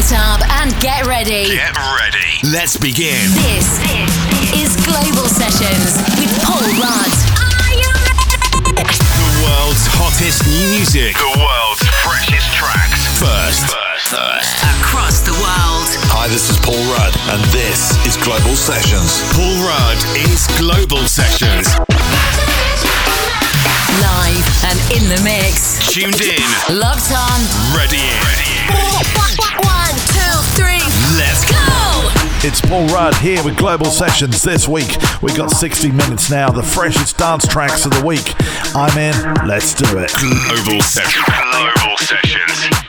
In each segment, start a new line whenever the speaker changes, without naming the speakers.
it up and get ready.
Get ready. Let's begin.
This is Global Sessions with Paul Rudd. Are you ready?
The world's hottest new music. The world's freshest tracks. First. First. First.
Across the world.
Hi, this is Paul Rudd, and this is Global Sessions.
Paul Rudd is Global Sessions.
Live and in the mix.
Tuned in.
Locked on.
Ready in.
One, two, three.
Let's
Go!
It's Paul Rudd here with Global Sessions this week. We've got 60 minutes now, the freshest dance tracks of the week. I'm in, let's do it.
Global Sessions. Global Sessions.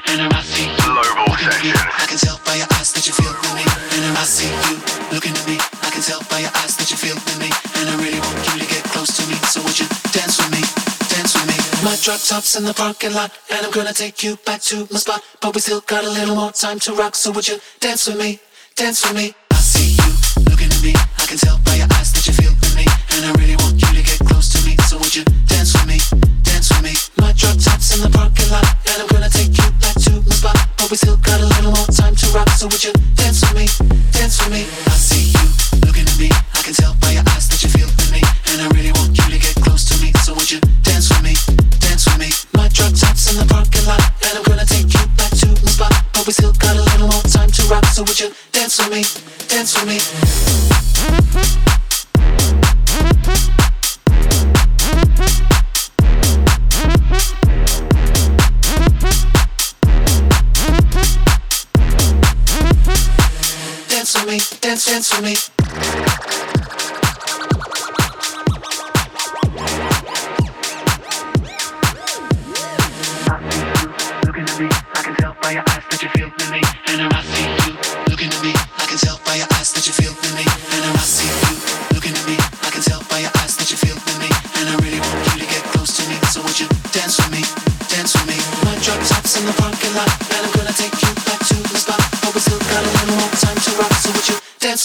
Global Sessions.
I can tell by your eyes that you feel with me. And I see you looking at me. I can tell by your eyes that you feel with me. And I really want you to get close to me. So would you dance with me? My drop tops in the parking lot. And I'm gonna take you back to my spot. But we still got a little more time to rock. So would you dance with me? Dance with me. I see you looking at me. I can tell by your eyes that you feel with me. And I really want you to get close to me. So would you dance with me? Dance with me. My drop tops in the parking lot. And I'm gonna take you back to my spot. But we still got a little more time to rock. So would you dance with me? Dance with me. I see you looking at me. I can tell by your eyes that you feel with me. And I really want you to get close to me. So would you dance with me? Dance with me. My drop tops in the parking lot. And I'm gonna take you back to my spot. But we still got a little more time to rock. So would you dance with me? Dance with me. Dance with me. Dance, dance with me.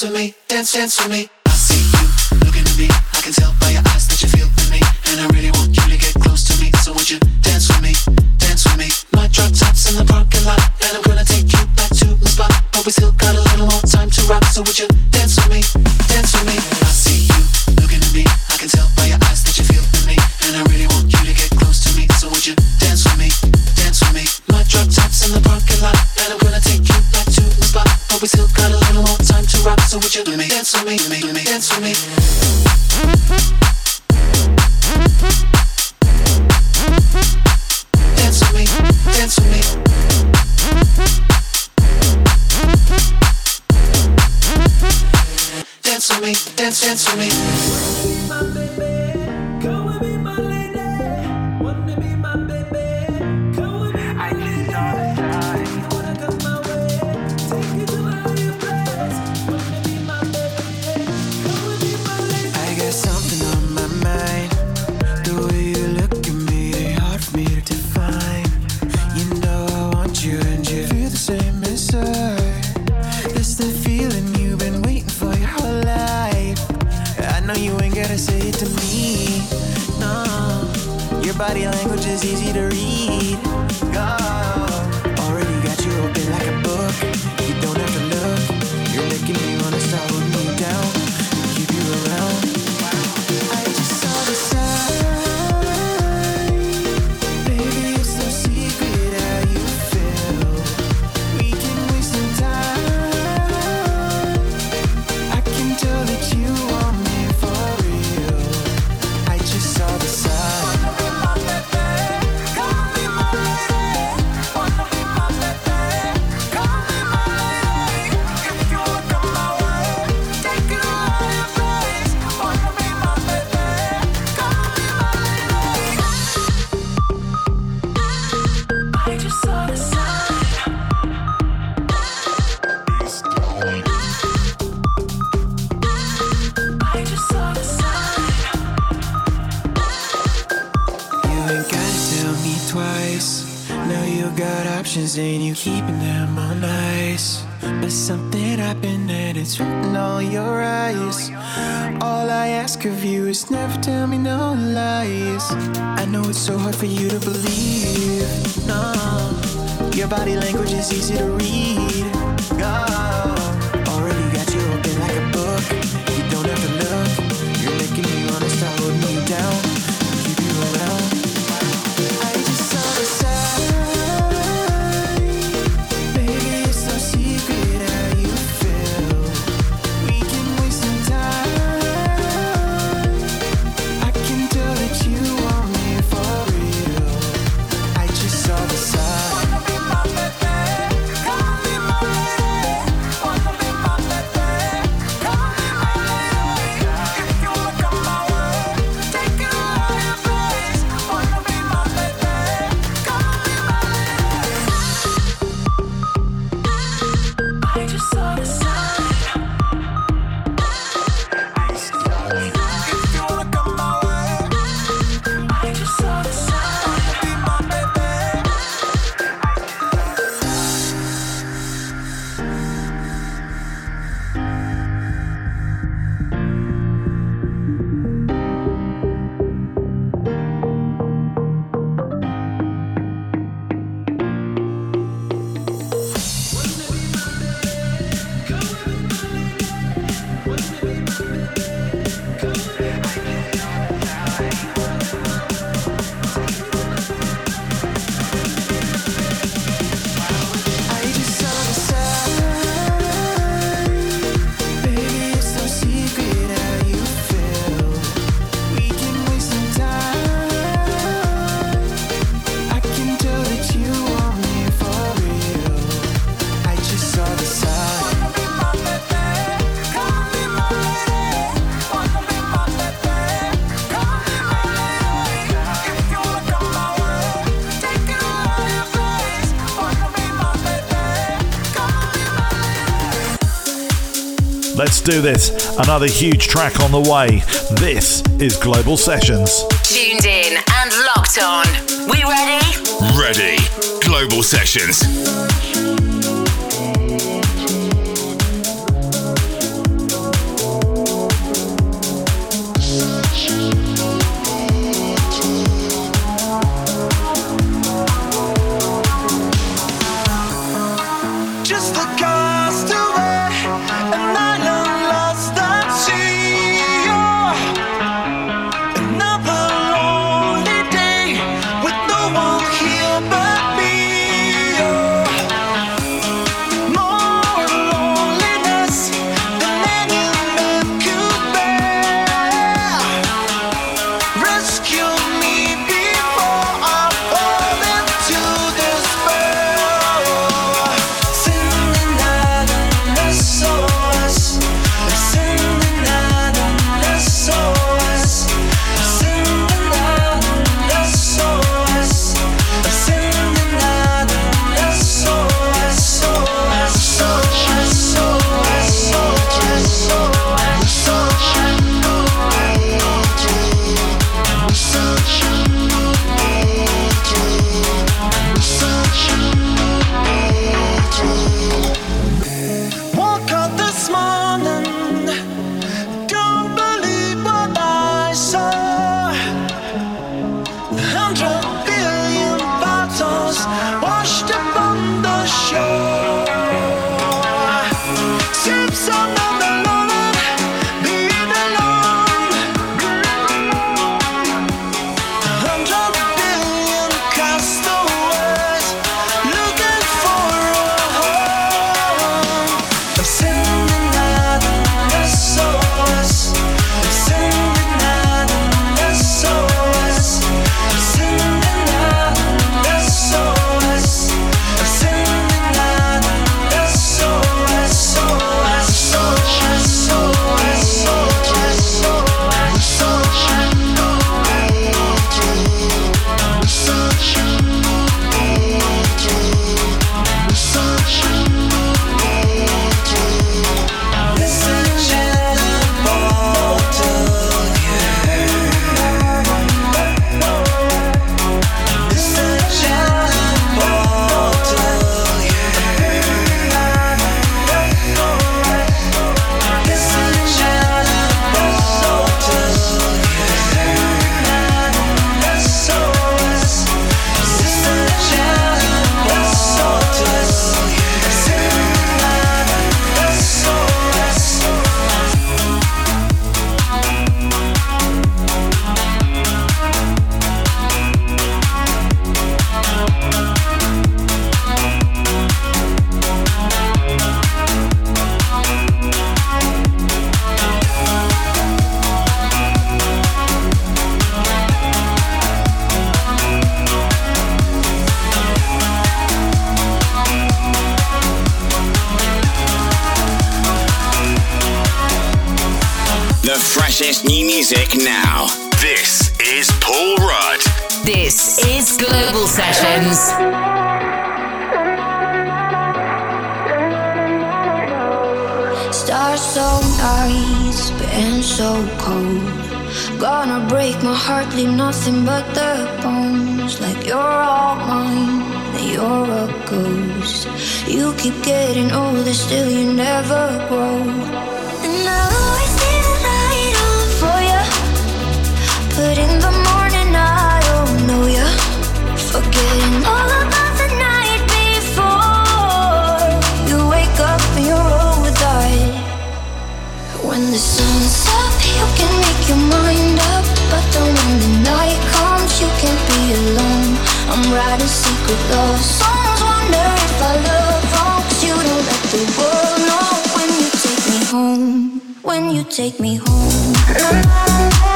Dance with me? Dance, dance with me. Dance, me.
Gotta say it to me. No, your body language is easy to read. Go. for you to believe. No, your body language is easy to read. God. do this. Another huge track on the way. This is Global Sessions.
Tuned in and locked on. We ready?
Ready. Global Sessions.
Stars so nice, and so cold. Gonna break my heart, leave nothing but the bones. Like you're all mine, and you're a ghost. You keep getting older, still you never grow. And I'll always see the light on for you. Put in the I'm writing secret love songs. Wonder if I love. You don't let the world know when you take me home. When you take me home.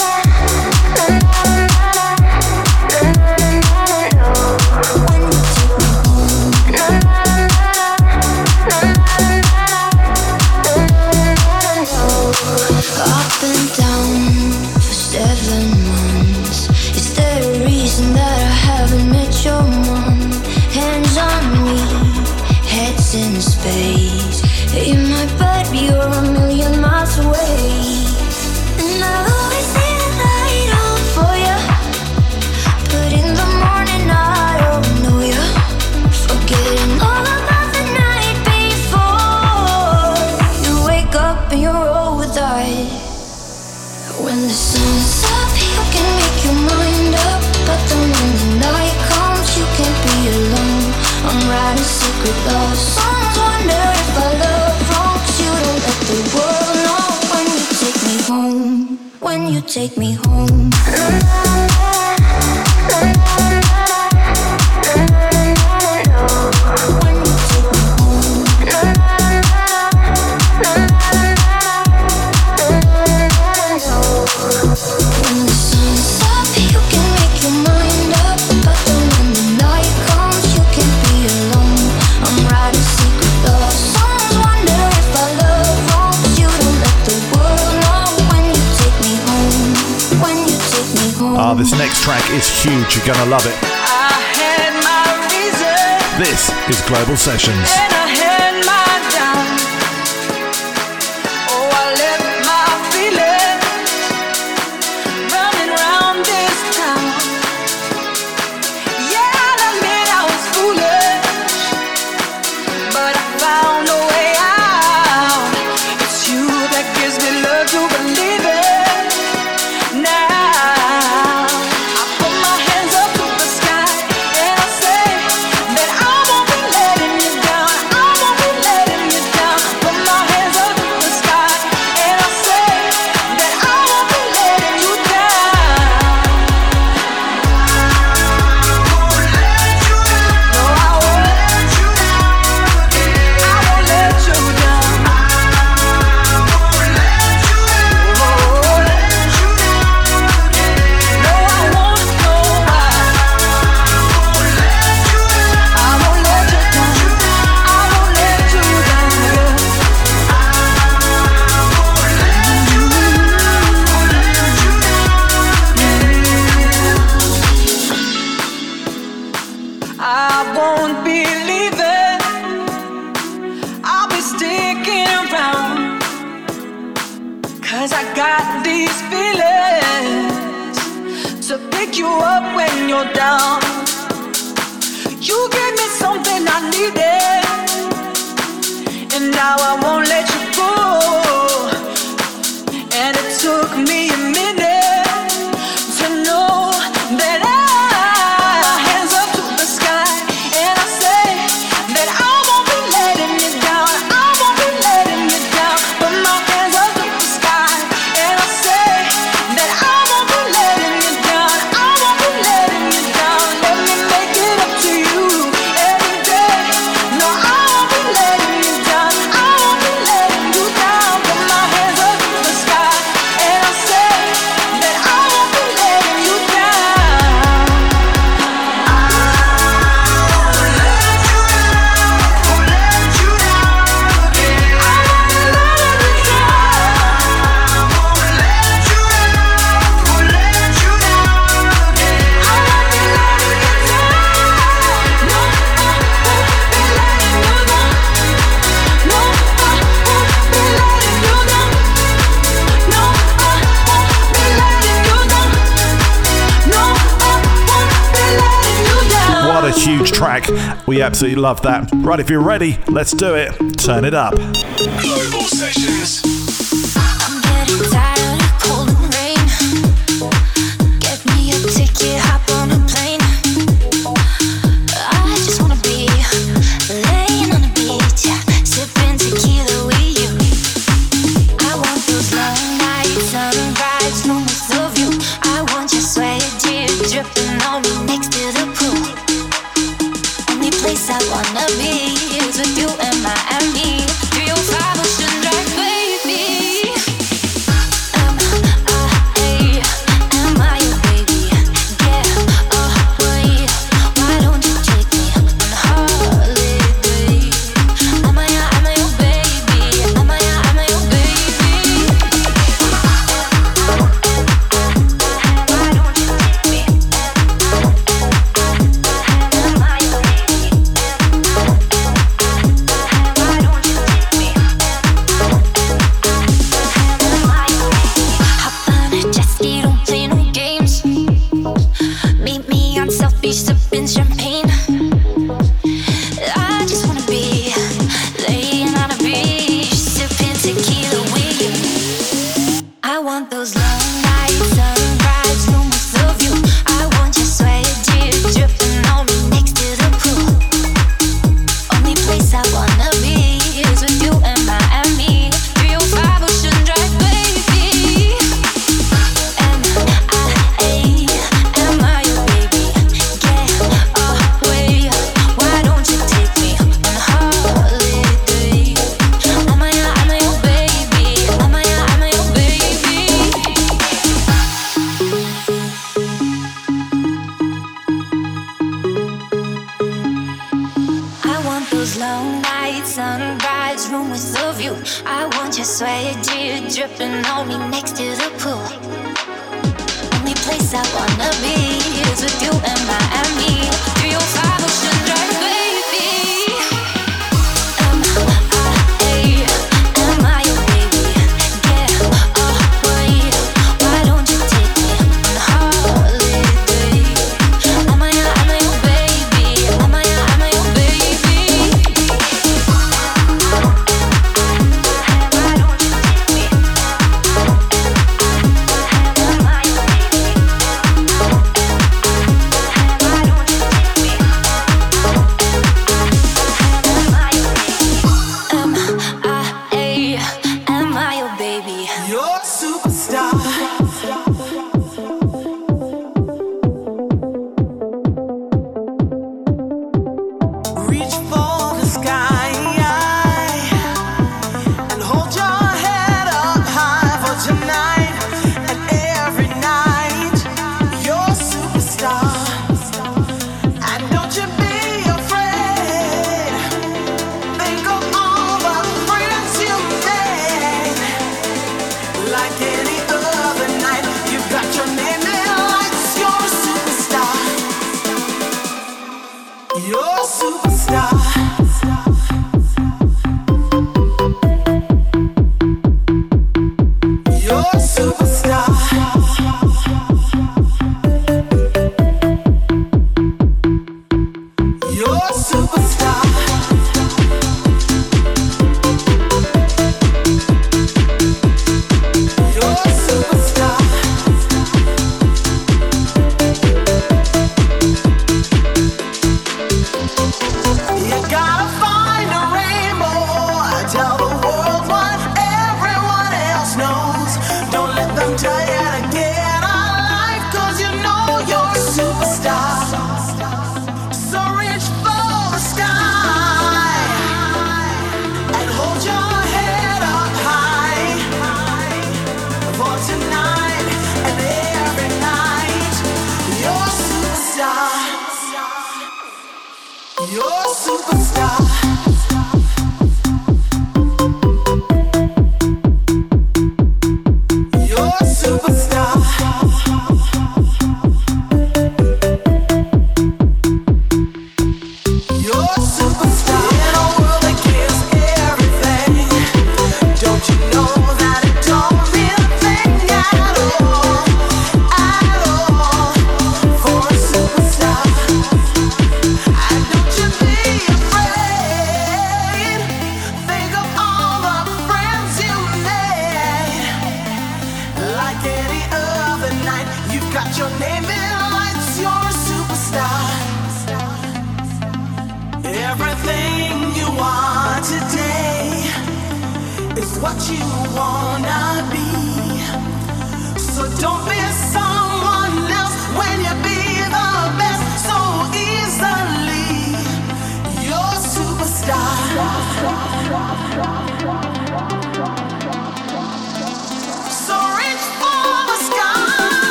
space. In my bed, you're a million miles away. And I always see the light on for you. But in the morning, I don't know you. Forgetting all about the night before. You wake up and you roll with eyes. When the sun's up, you can make your mind up. But then when the night comes, you can't be alone. I'm writing secret love. you take me home.
track is huge. You're gonna love it. This is Global Sessions.
Absolutely love that. Right, if you're ready, let's do it. Turn it up.
those long nights, sunrise room with the view. I want your sweat, dear, dripping on me next to the pool. Only place I wanna be is with you
and
Miami.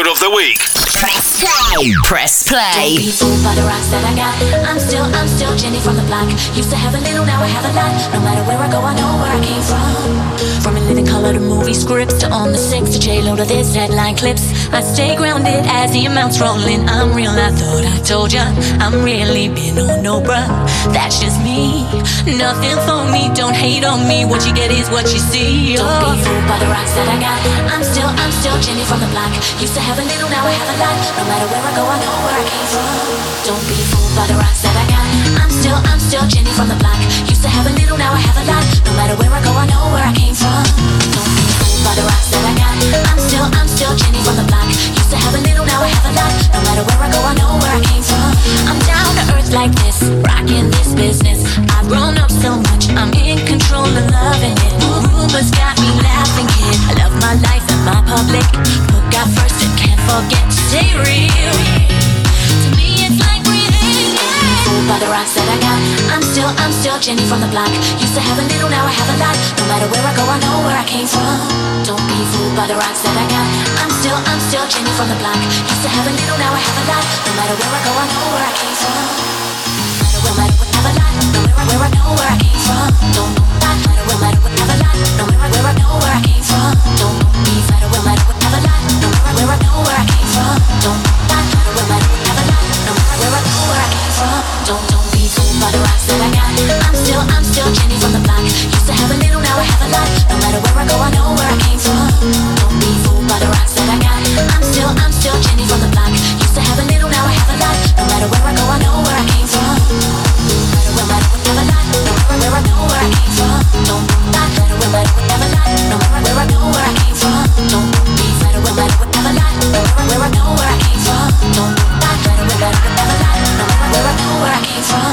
Record of the week?
Press play. Press play.
Don't be fooled by the rocks that I got. I'm still, I'm still Jenny from the block. Used to have a little, now I have a lot. No matter where I go, I know where I came from. From a living color to movie scripts to on the six to J-Lo to this headline clips. I stay grounded as the amounts rolling. I'm real, I thought I told ya. I'm really been on no bruh. That's just me. Nothing phony, don't hate on me. What you get is what you see. Don't be oh. fooled by the rocks that I got. I'm still, I'm still Jenny from the block. Used to have a little, now I have a lot. No matter where I go, I know where I came from. Don't be fooled by the rocks that I got. I'm still, I'm still Jenny from the block. Used to have a little, now I have a lot. No matter where I go, I know where I came from. Don't be fooled by the rocks that I got. I'm still, I'm still Jenny from the block. Used to have a little, now I have a lot. No matter where I go, I know where I came from. I'm down to earth like this, rocking this business. I've grown up so much, I'm in control and loving it. Rumors got me laughing, kid. I love my life and my public. Put God first and can't forget to stay real. To me, it's like by the rocks that I got. I'm still, I'm still Jenny from the block. Used to have a little, now I have a lot. No matter where I go, I know where I came from. Don't be fooled by the rocks that I got. I'm still, I'm still Jenny from the block. Used to have a little, now I have a lot. No matter where I go, I know where I came from. No matter what, a lot. No matter where I know where I came from. Don't matter where, matter what, a lot. No matter where I know where I came from. Don't be matter where, matter what, a lot. No matter where I know where I came from. Don't where, matter what, matter where I know I'm still I'm still Jenny from the block.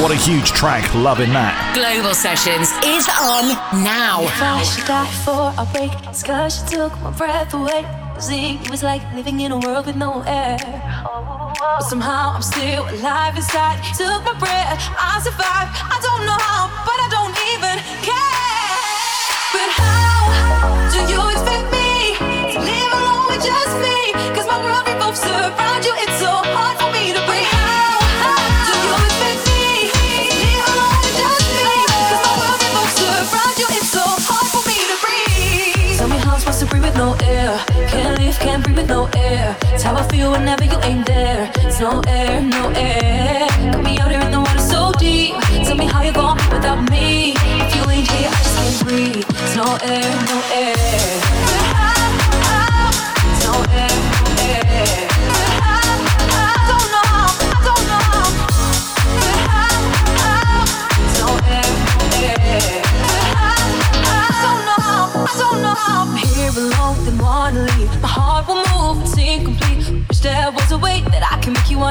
What a huge track. Loving that.
Global Sessions is on now.
If I should die before I break, it's cause you took my breath away. See, was like living in a world with no air. But somehow I'm still alive inside. Took my breath, I survived. I don't know how, but I don't even care. But how do you expect me to live alone with just me? Cause my world revolves around you. It's so hard for me to breathe. No air. It's how I feel whenever you ain't there. It's no air, no air.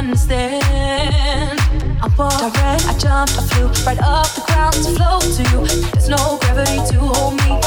I walked, I ran, I jumped, I flew right up the ground to float to you. There's no gravity to hold me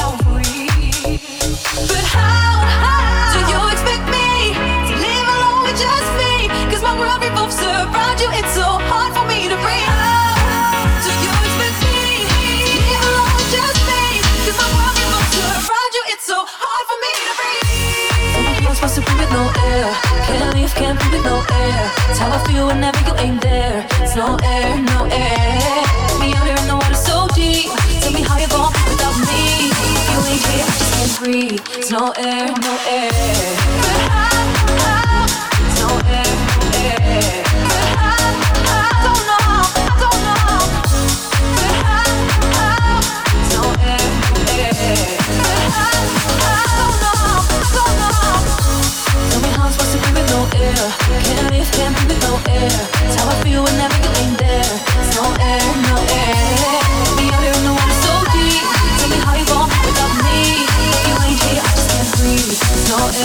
no air. It's how I feel whenever you ain't there. It's no air, no air. Put me out here in the water so deep. Tell me how you're going without me. You ain't here, I just can't breathe. It's no air, no air.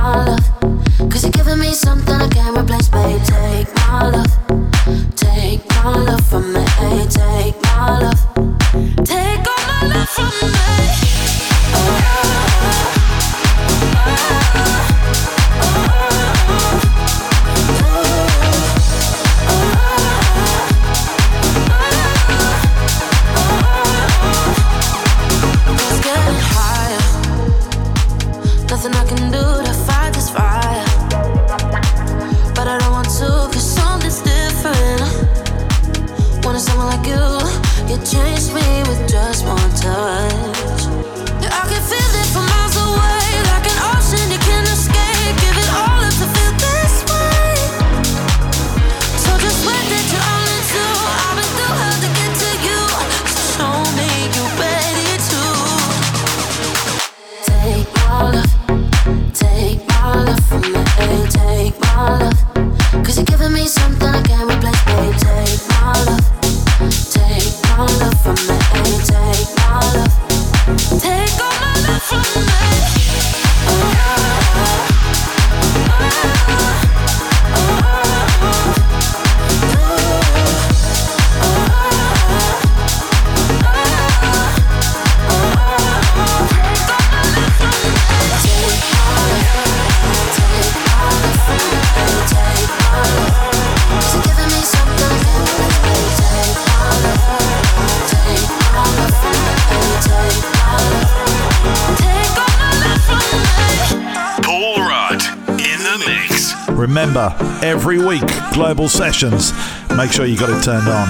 Cause you're giving me something I can't replace, babe. Take my love. Take my love from me. Take my love.
Remember, every week, global sessions. Make sure you got it turned on.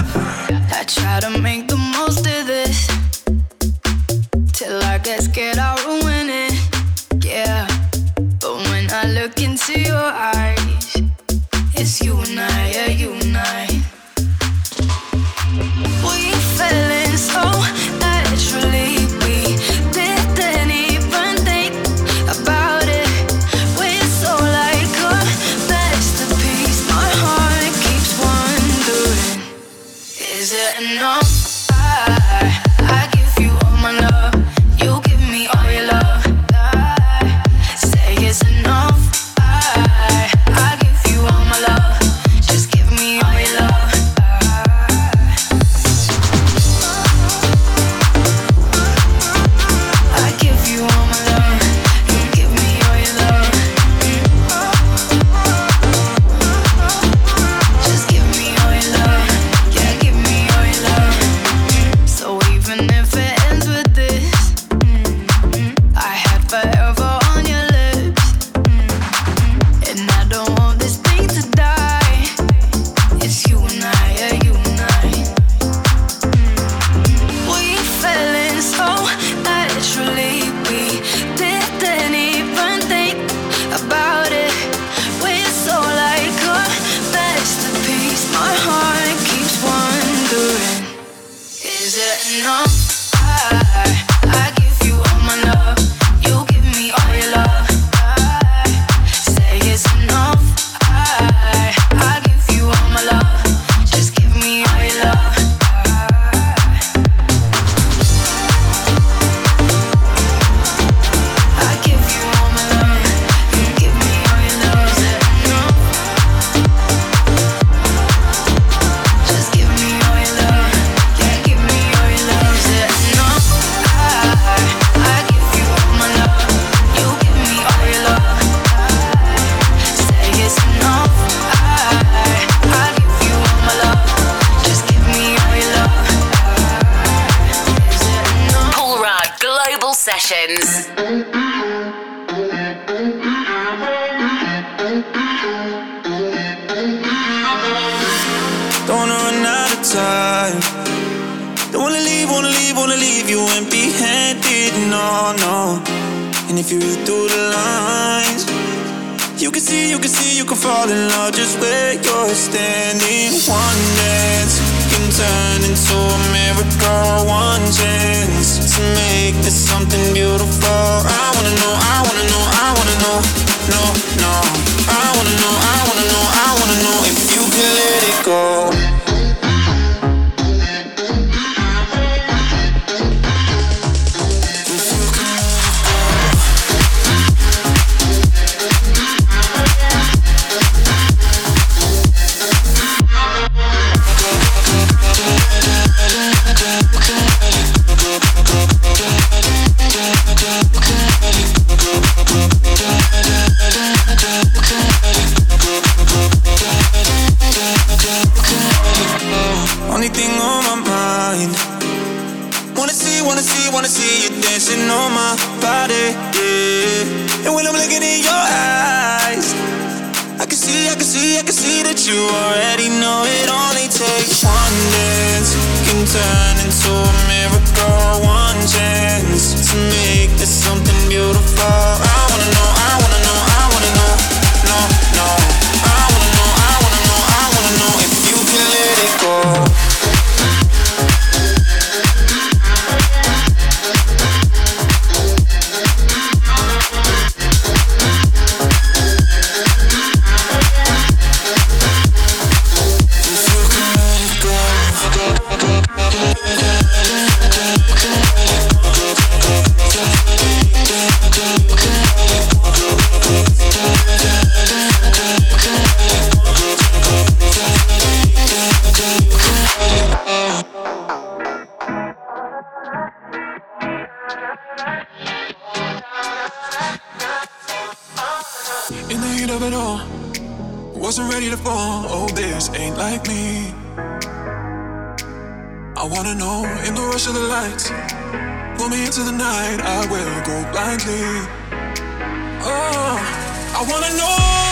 Pull me into the night, I will go blindly. Oh, I wanna know.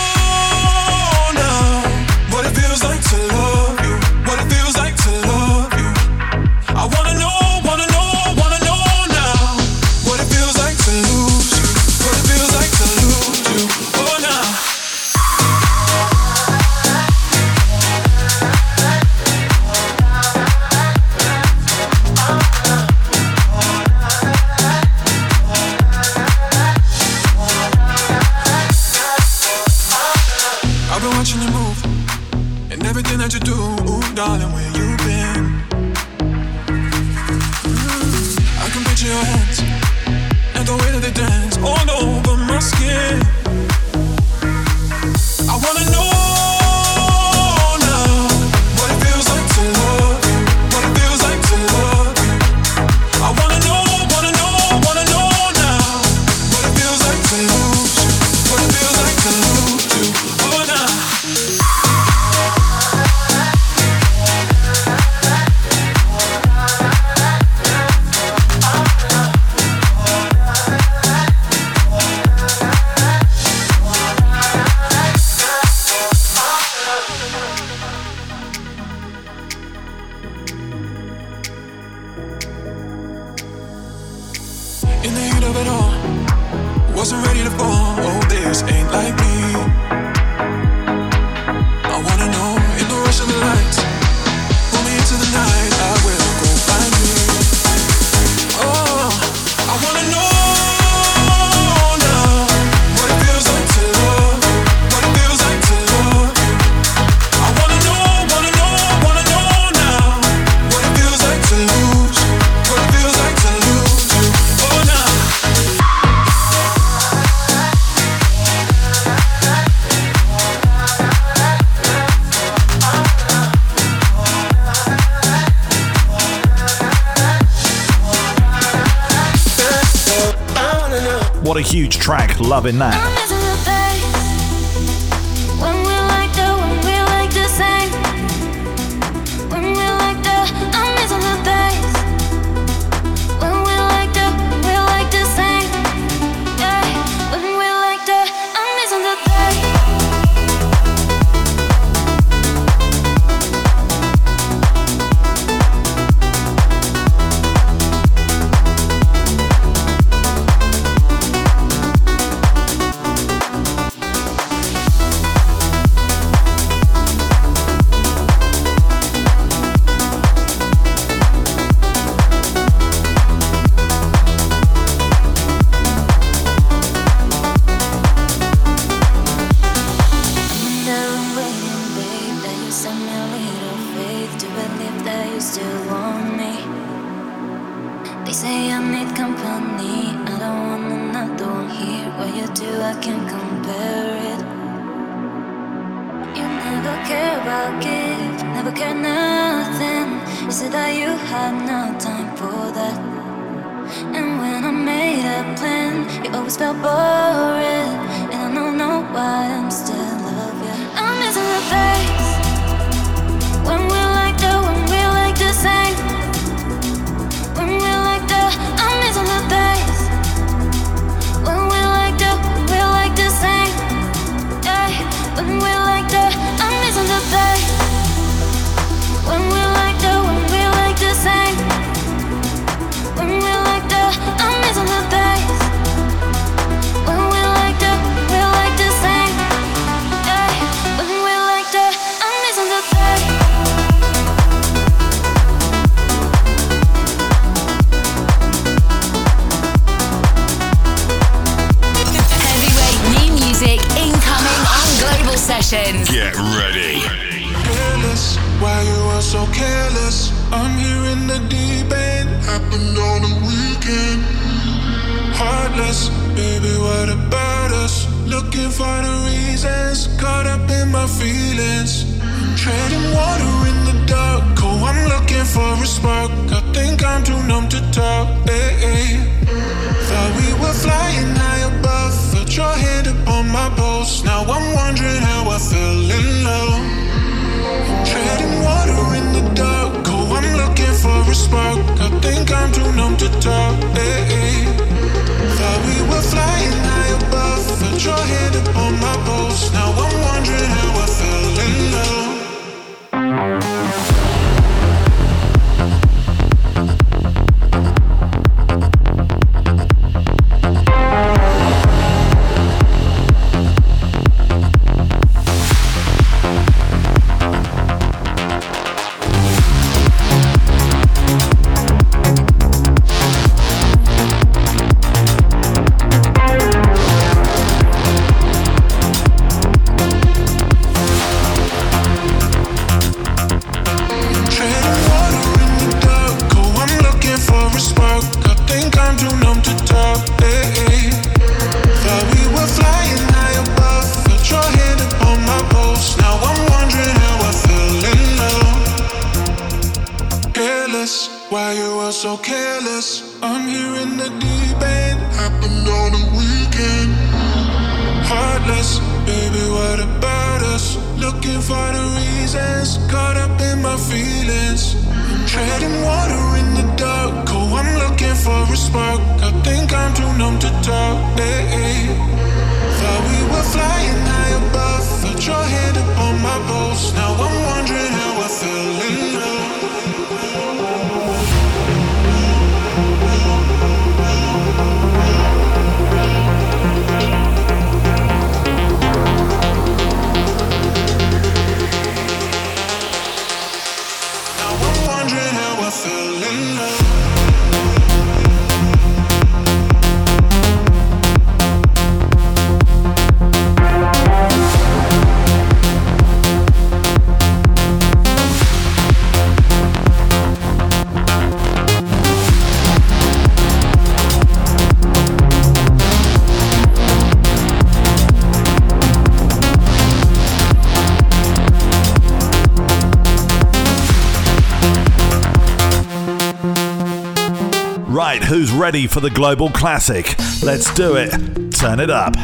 loving that. Right, who's ready for the Global Classic? Let's do it. Turn it up.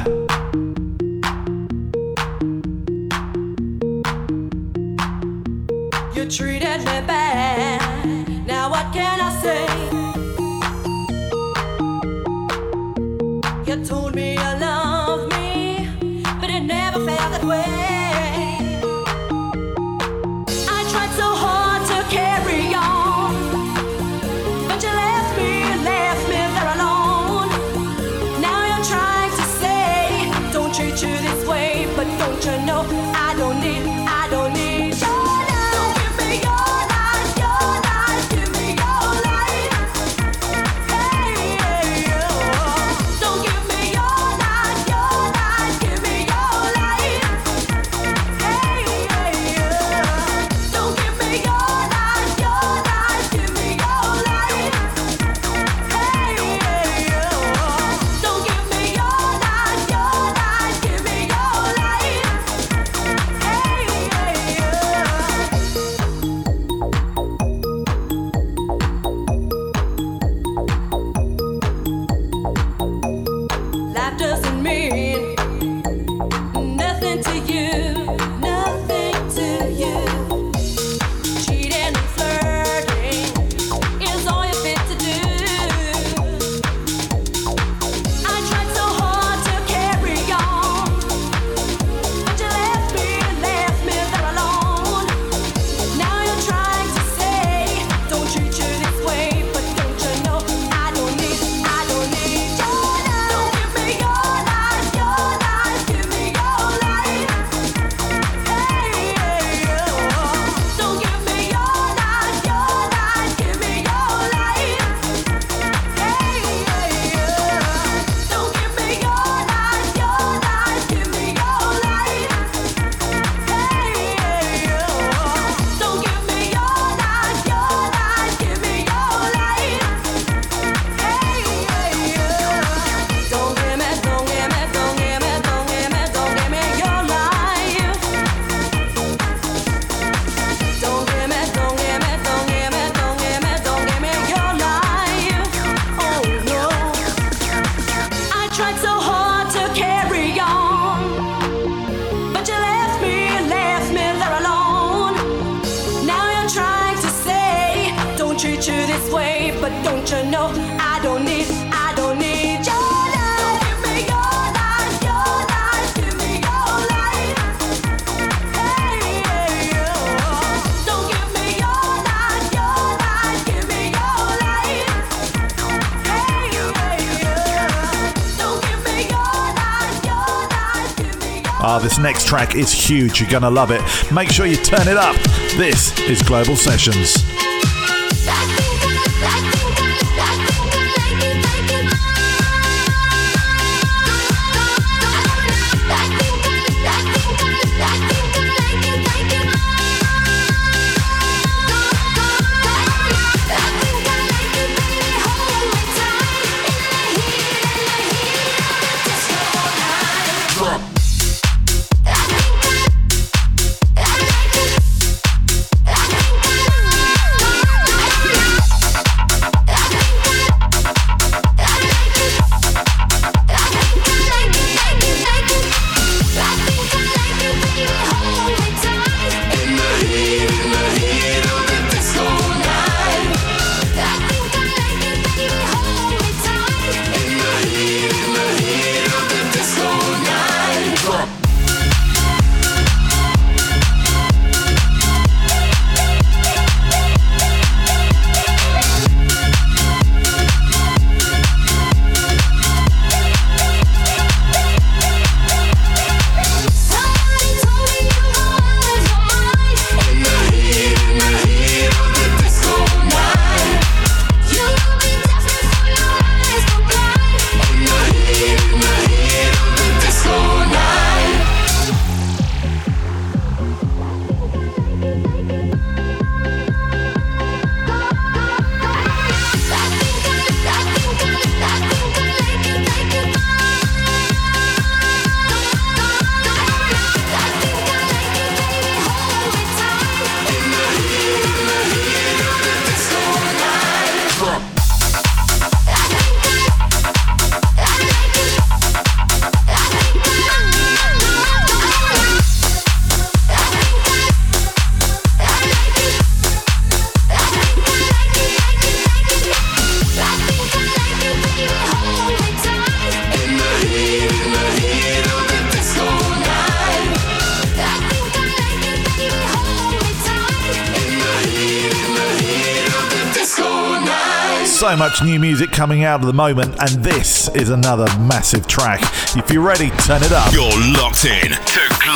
Track is huge. You're going to love it. Make sure you turn it up. This is Global Sessions. So much new music coming out at the moment, and this is another massive track. If you're ready, turn it up.
You're locked in to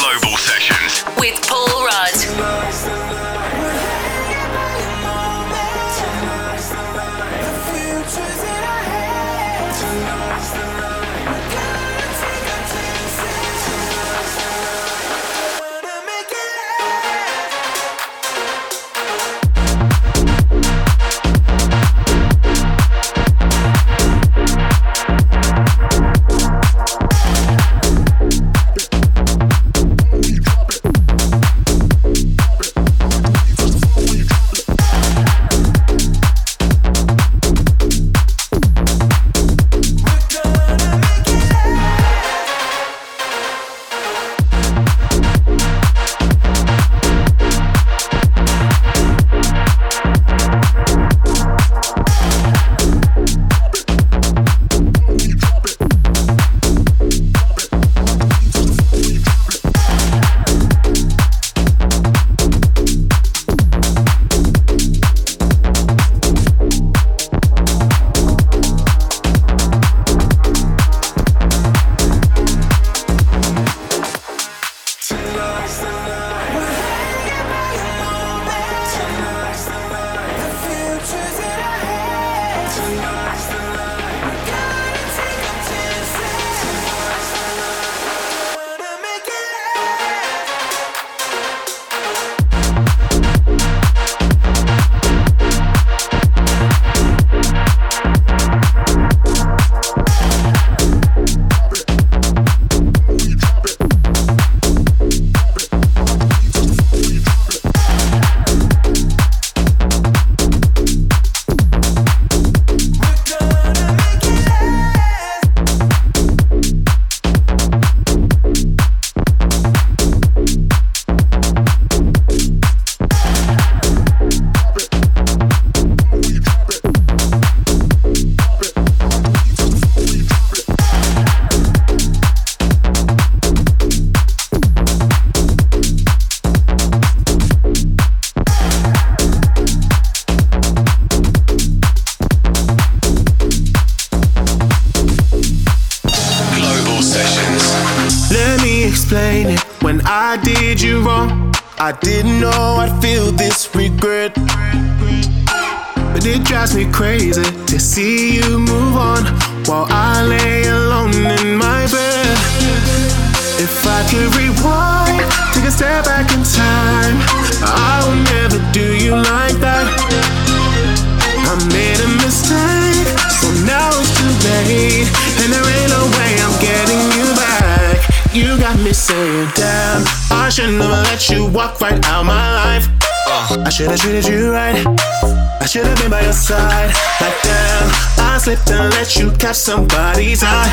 somebody's eye.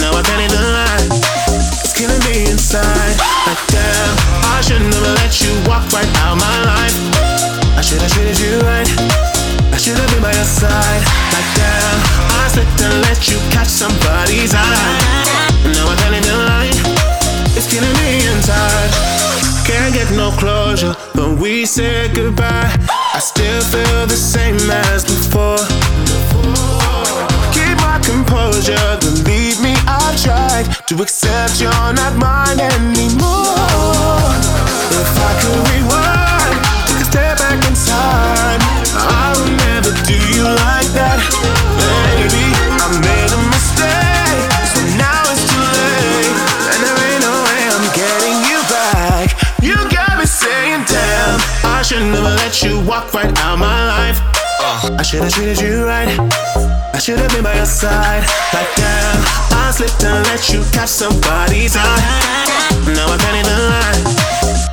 Now I can't lie. It's killing me inside. Like damn, I should never let you walk right out my life. I should have treated you right. I should have been by your side. Like damn, I slipped and let you catch somebody's eye. Now I can't lie. It's killing me inside. Can't get no closure when we said goodbye. I still feel the same as before. To accept you're not mine anymore. If I could rewind, take a step back in time, I would never do you like that. Baby, I made a mistake, so now it's too late, and there ain't no way I'm getting you back. You got me saying, damn, I should never let you walk right out my life. Uh, I should have treated you right. I should have been by your side. Like damn, I slipped and let you catch somebody's eye. Now I can't even lie.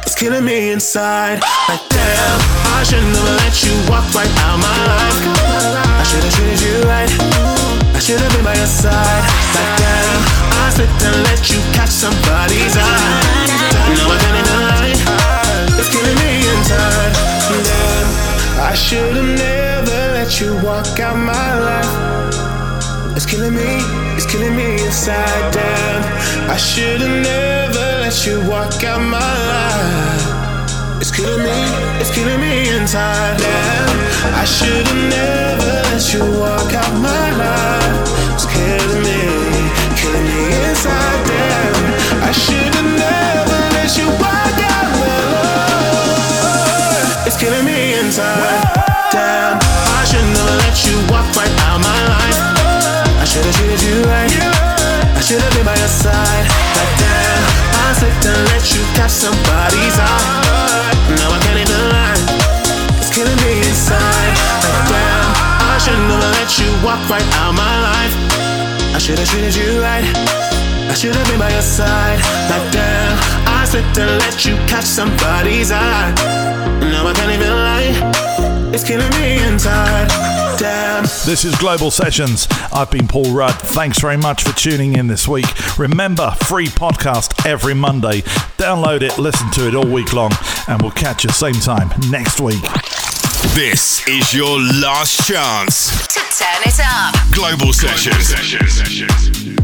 It's killing me inside. Like damn, I should never let you walk right out my life. I should have treated you right. I should have been by your side. Like damn, I slipped and let you catch somebody's eye. Now I can't even lie. It's killing me inside. Damn, I should have never let you walk out my life. It's killing me, killing me inside. Damn, I should have never let you walk out my life. It's killing me, it's killing me inside. Damn, I should have never let you walk out my life. It's killing me, killing me inside. Damn, I should have never let you walk you right out my life. I should have treated you right. I should have been by your side. Like damn, I slipped and let you catch somebody's eye. Now I can't even lie. It's killing me inside. Damn.
This is Global Sessions. I've been Paul Rudd. Thanks very much for tuning in this week. Remember, free podcast every Monday. Download it, listen to it all week long, and we'll catch you same time next week.
This is your last chance.
To turn it up.
Global Sessions.
One